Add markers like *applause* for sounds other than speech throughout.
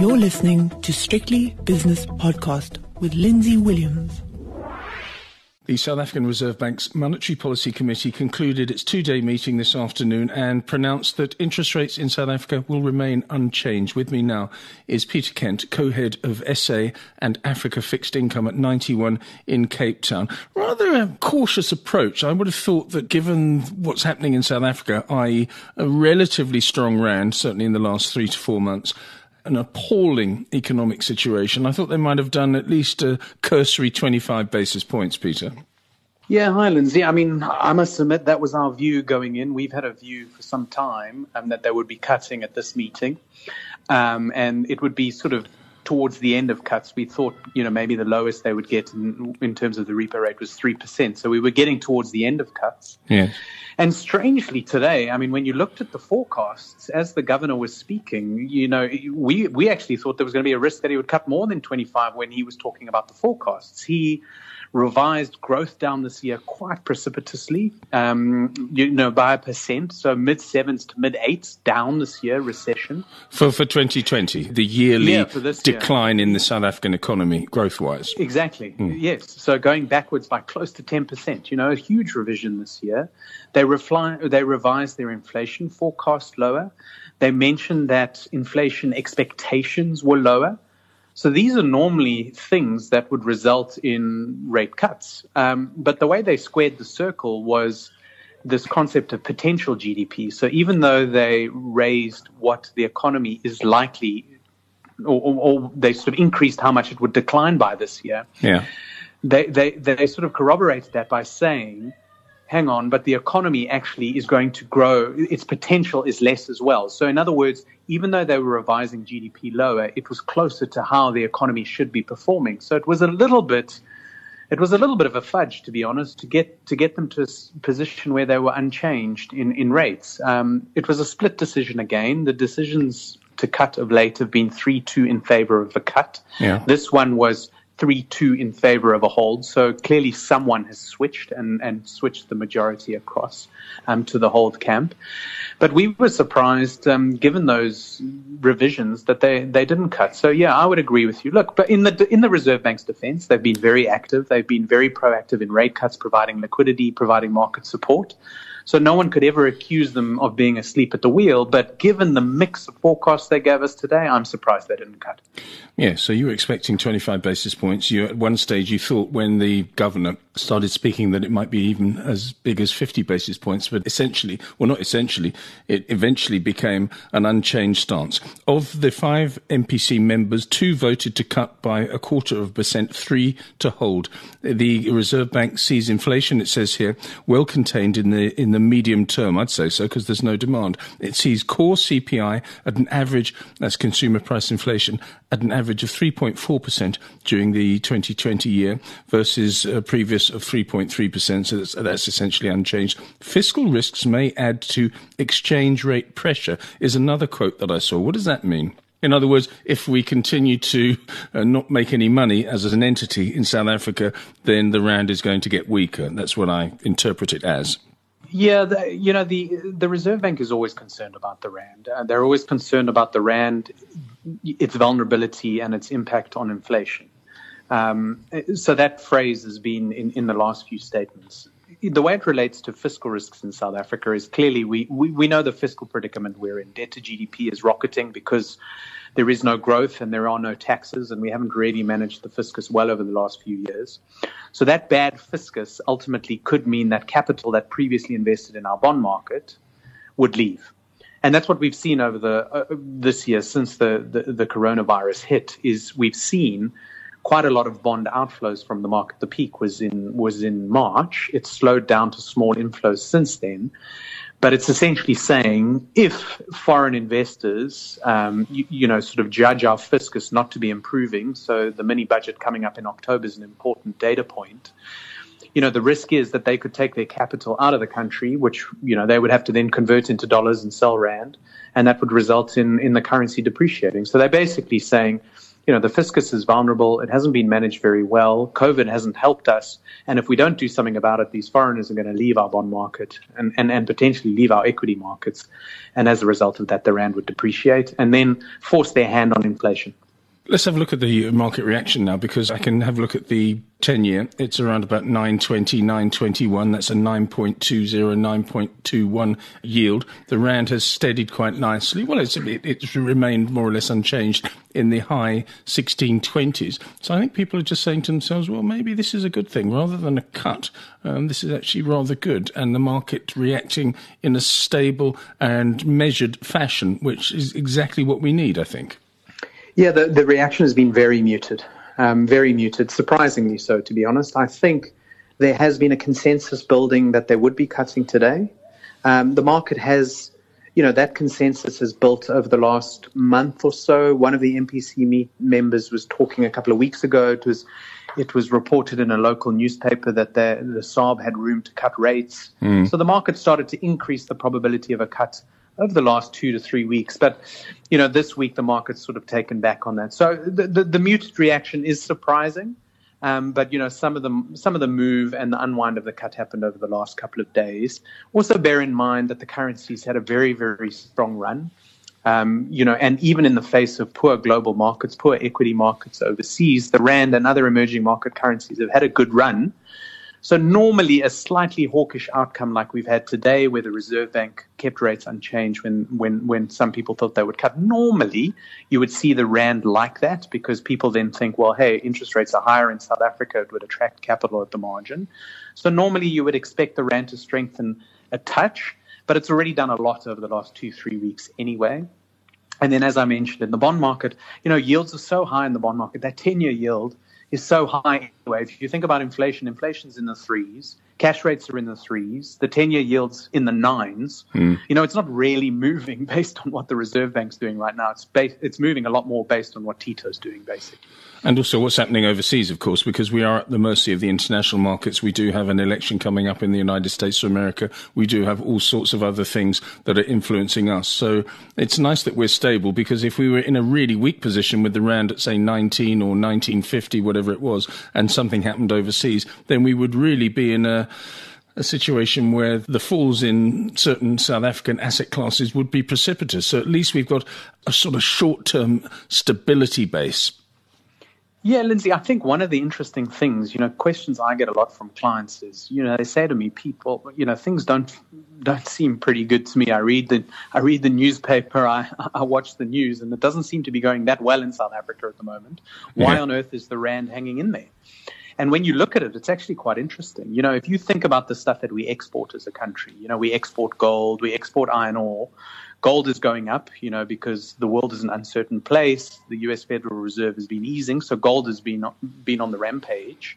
You're listening to Strictly Business Podcast with Lindsay Williams. The South African Reserve Bank's Monetary Policy Committee concluded its two day meeting this afternoon and pronounced that interest rates in South Africa will remain unchanged. With me now is Peter Kent, co head of SA and Africa Fixed Income at Ninety One in Cape Town. Rather a cautious approach. I would have thought that given what's happening in South Africa, i.e., a relatively strong rand, certainly in the last three to four months, an appalling economic situation. I thought they might have done at least a cursory 25 basis points, Peter. Yeah, hi, Lindsay. I mean, I must admit that was our view going in. We've had a view for some time um, that they would be cutting at this meeting. Um, and it would be sort of towards the end of cuts. We thought, you know, maybe the lowest they would get in, in terms of the repo rate was 3%. So we were getting towards the end of cuts. Yes. And strangely today, I mean, when you looked at the forecasts as the governor was speaking, you know, we, we actually thought there was going to be a risk that he would cut more than 25 when he was talking about the forecasts. He revised growth down this year quite precipitously, um, you know, by a percent. So mid sevens to mid eights down this year, recession. For, for 2020, the yearly yeah, decline year. in the South African economy, growth wise. Exactly. Mm. Yes. So going backwards by close to 10%, you know, a huge revision this year. They, refly, they revised their inflation forecast lower. They mentioned that inflation expectations were lower. So these are normally things that would result in rate cuts. Um, but the way they squared the circle was this concept of potential GDP. So even though they raised what the economy is likely, or, or, or they sort of increased how much it would decline by this year, yeah. they, they, they sort of corroborated that by saying hang on, but the economy actually is going to grow. Its potential is less as well. So, in other words, even though they were revising GDP lower, it was closer to how the economy should be performing. So, it was a little bit. It was a little bit of a fudge, to be honest, to get to get them to a position where they were unchanged in in rates. Um, it was a split decision again. The decisions to cut of late have been three two in favor of the cut. Yeah. This one was 3 2 in favor of a hold. So clearly someone has switched and, and switched the majority across um, to the hold camp. But we were surprised, um, given those revisions, that they, they didn't cut. So yeah, I would agree with you. Look, but in the in the Reserve Bank's defense, they've been very active. They've been very proactive in rate cuts, providing liquidity, providing market support. So no one could ever accuse them of being asleep at the wheel. But given the mix of forecasts they gave us today, I'm surprised they didn't cut. Yeah, so you were expecting 25 basis points. You at one stage you thought when the governor started speaking that it might be even as big as 50 basis points, but essentially, well, not essentially, it eventually became an unchanged stance. Of the five MPC members, two voted to cut by a quarter of a percent, three to hold. The Reserve Bank sees inflation, it says here, well contained in the in the medium term. I'd say so because there's no demand. It sees core CPI at an average, that's consumer price inflation, at an average of 3.4% during the 2020 year versus a previous of 3.3%. So that's, that's essentially unchanged. Fiscal risks may add to exchange rate pressure is another quote that I saw. What does that mean? In other words, if we continue to uh, not make any money as an entity in South Africa, then the rand is going to get weaker. That's what I interpret it as. Yeah, the, you know the the Reserve Bank is always concerned about the rand. Uh, they're always concerned about the rand, its vulnerability, and its impact on inflation. Um, so that phrase has been in, in the last few statements. The way it relates to fiscal risks in South Africa is clearly we, we, we know the fiscal predicament we're in. Debt to GDP is rocketing because there is no growth and there are no taxes, and we haven't really managed the fiscus well over the last few years. So that bad fiscus ultimately could mean that capital that previously invested in our bond market would leave. And that's what we've seen over the uh, this year since the, the, the coronavirus hit. Is we've seen quite a lot of bond outflows from the market. The peak was in was in March. It's slowed down to small inflows since then, but it's essentially saying if foreign investors, um, you, you, know, sort of judge our fiscus not to be improving, so the mini budget coming up in October is an important data point. You know, the risk is that they could take their capital out of the country, which, you know, they would have to then convert into dollars and sell rand, and that would result in, in the currency depreciating. So they're basically saying, you know, the fiscus is vulnerable. It hasn't been managed very well. COVID hasn't helped us. And if we don't do something about it, these foreigners are going to leave our bond market and, and, and potentially leave our equity markets. And as a result of that, the rand would depreciate and then force their hand on inflation. Let's have a look at the market reaction now because I can have a look at the 10 year. It's around about 920, 921. That's a 9.20, 9.21 yield. The Rand has steadied quite nicely. Well, it's, it, it's remained more or less unchanged in the high 1620s. So I think people are just saying to themselves, well, maybe this is a good thing. Rather than a cut, um, this is actually rather good. And the market reacting in a stable and measured fashion, which is exactly what we need, I think. Yeah, the, the reaction has been very muted, um, very muted, surprisingly so, to be honest. I think there has been a consensus building that there would be cutting today. Um, the market has, you know, that consensus has built over the last month or so. One of the MPC meet members was talking a couple of weeks ago. It was, it was reported in a local newspaper that the, the SARB had room to cut rates. Mm. So the market started to increase the probability of a cut over the last two to three weeks. But, you know, this week the market's sort of taken back on that. So the, the, the muted reaction is surprising. Um, but you know some of the some of the move and the unwind of the cut happened over the last couple of days. Also, bear in mind that the currencies had a very very strong run. Um, you know, and even in the face of poor global markets, poor equity markets overseas, the rand and other emerging market currencies have had a good run. So normally a slightly hawkish outcome like we've had today where the Reserve Bank kept rates unchanged when, when, when some people thought they would cut. Normally you would see the Rand like that because people then think, well, hey, interest rates are higher in South Africa. It would attract capital at the margin. So normally you would expect the Rand to strengthen a touch, but it's already done a lot over the last two, three weeks anyway. And then as I mentioned in the bond market, you know, yields are so high in the bond market. That 10 year yield is so high anyway. If you think about inflation, inflation's in the threes. Cash rates are in the threes. The 10 year yield's in the nines. Mm. You know, it's not really moving *laughs* based on what the Reserve Bank's doing right now. It's, based, it's moving a lot more based on what Tito's doing, basically. And also what's happening overseas, of course, because we are at the mercy of the international markets. We do have an election coming up in the United States of America. We do have all sorts of other things that are influencing us. So it's nice that we're stable because if we were in a really weak position with the Rand at, say, 19 or 1950, whatever it was, and something happened overseas, then we would really be in a a situation where the falls in certain South African asset classes would be precipitous. So at least we've got a sort of short term stability base yeah, Lindsay, I think one of the interesting things, you know, questions I get a lot from clients is, you know, they say to me, people, you know, things don't don't seem pretty good to me. I read the I read the newspaper, I I watch the news, and it doesn't seem to be going that well in South Africa at the moment. Why yeah. on earth is the rand hanging in there? And when you look at it, it's actually quite interesting. You know, if you think about the stuff that we export as a country, you know, we export gold, we export iron ore. Gold is going up, you know, because the world is an uncertain place. The U.S. Federal Reserve has been easing, so gold has been been on the rampage.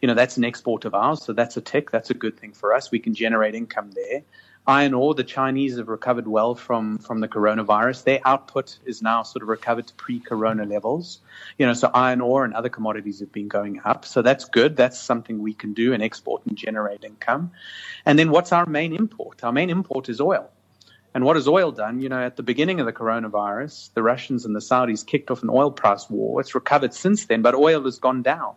You know, that's an export of ours, so that's a tick. That's a good thing for us. We can generate income there. Iron ore, the Chinese have recovered well from from the coronavirus. Their output is now sort of recovered to pre-corona levels. You know, so iron ore and other commodities have been going up. So that's good. That's something we can do and export and generate income. And then what's our main import? Our main import is oil. And what has oil done? You know, at the beginning of the coronavirus, the Russians and the Saudis kicked off an oil price war. It's recovered since then, but oil has gone down.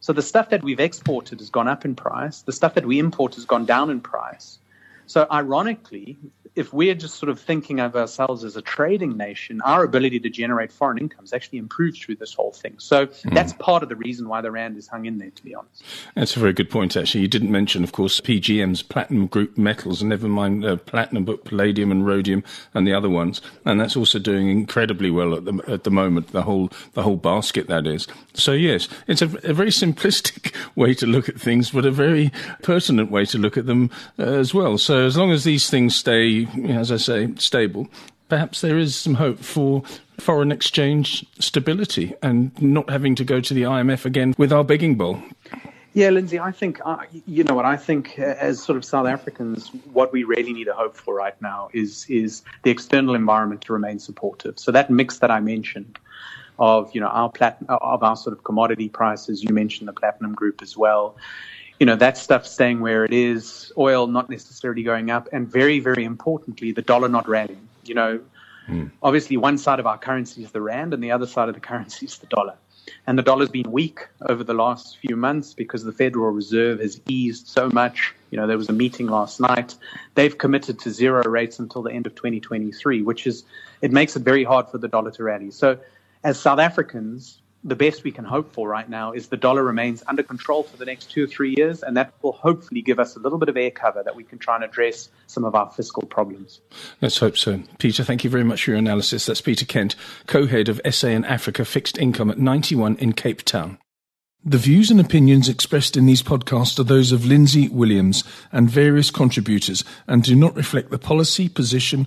So the stuff that we've exported has gone up in price. The stuff that we import has gone down in price. So ironically, if we're just sort of thinking of ourselves as a trading nation, our ability to generate foreign income actually improved through this whole thing. So mm. that's part of the reason why the rand is hung in there, to be honest. That's a very good point, actually. You didn't mention, of course, PGM's platinum group metals, and never mind uh, platinum, but palladium and rhodium and the other ones, and that's also doing incredibly well at the at the moment. The whole the whole basket that is. So yes, it's a, a very simplistic *laughs* way to look at things, but a very pertinent way to look at them uh, as well. So as long as these things stay as I say, stable, perhaps there is some hope for foreign exchange stability and not having to go to the IMF again with our begging bowl. Yeah, Lindsay, I think, uh, you know what, I think uh, as sort of South Africans, what we really need to hope for right now is, is the external environment to remain supportive. So that mix that I mentioned of, you know, our plat- of our sort of commodity prices, you mentioned the platinum group as well, you know, that stuff staying where it is, oil not necessarily going up, and very, very importantly, the dollar not rallying. You know, Mm. Obviously, one side of our currency is the rand, and the other side of the currency is the dollar. And the dollar's been weak over the last few months because the Federal Reserve has eased so much. You know, there was a meeting last night. They've committed to zero rates until the end of 2023, which is, it makes it very hard for the dollar to rally. So, as South Africans, the best we can hope for right now is the dollar remains under control for the next two or three years, and that will hopefully give us a little bit of air cover that we can try and address some of our fiscal problems. Let's hope so. Peter, thank you very much for your analysis. That's Peter Kent, co head of SA and Africa Fixed Income at Ninety One in Cape Town. The views and opinions expressed in these podcasts are those of Lindsay Williams and various contributors and do not reflect the policy, position,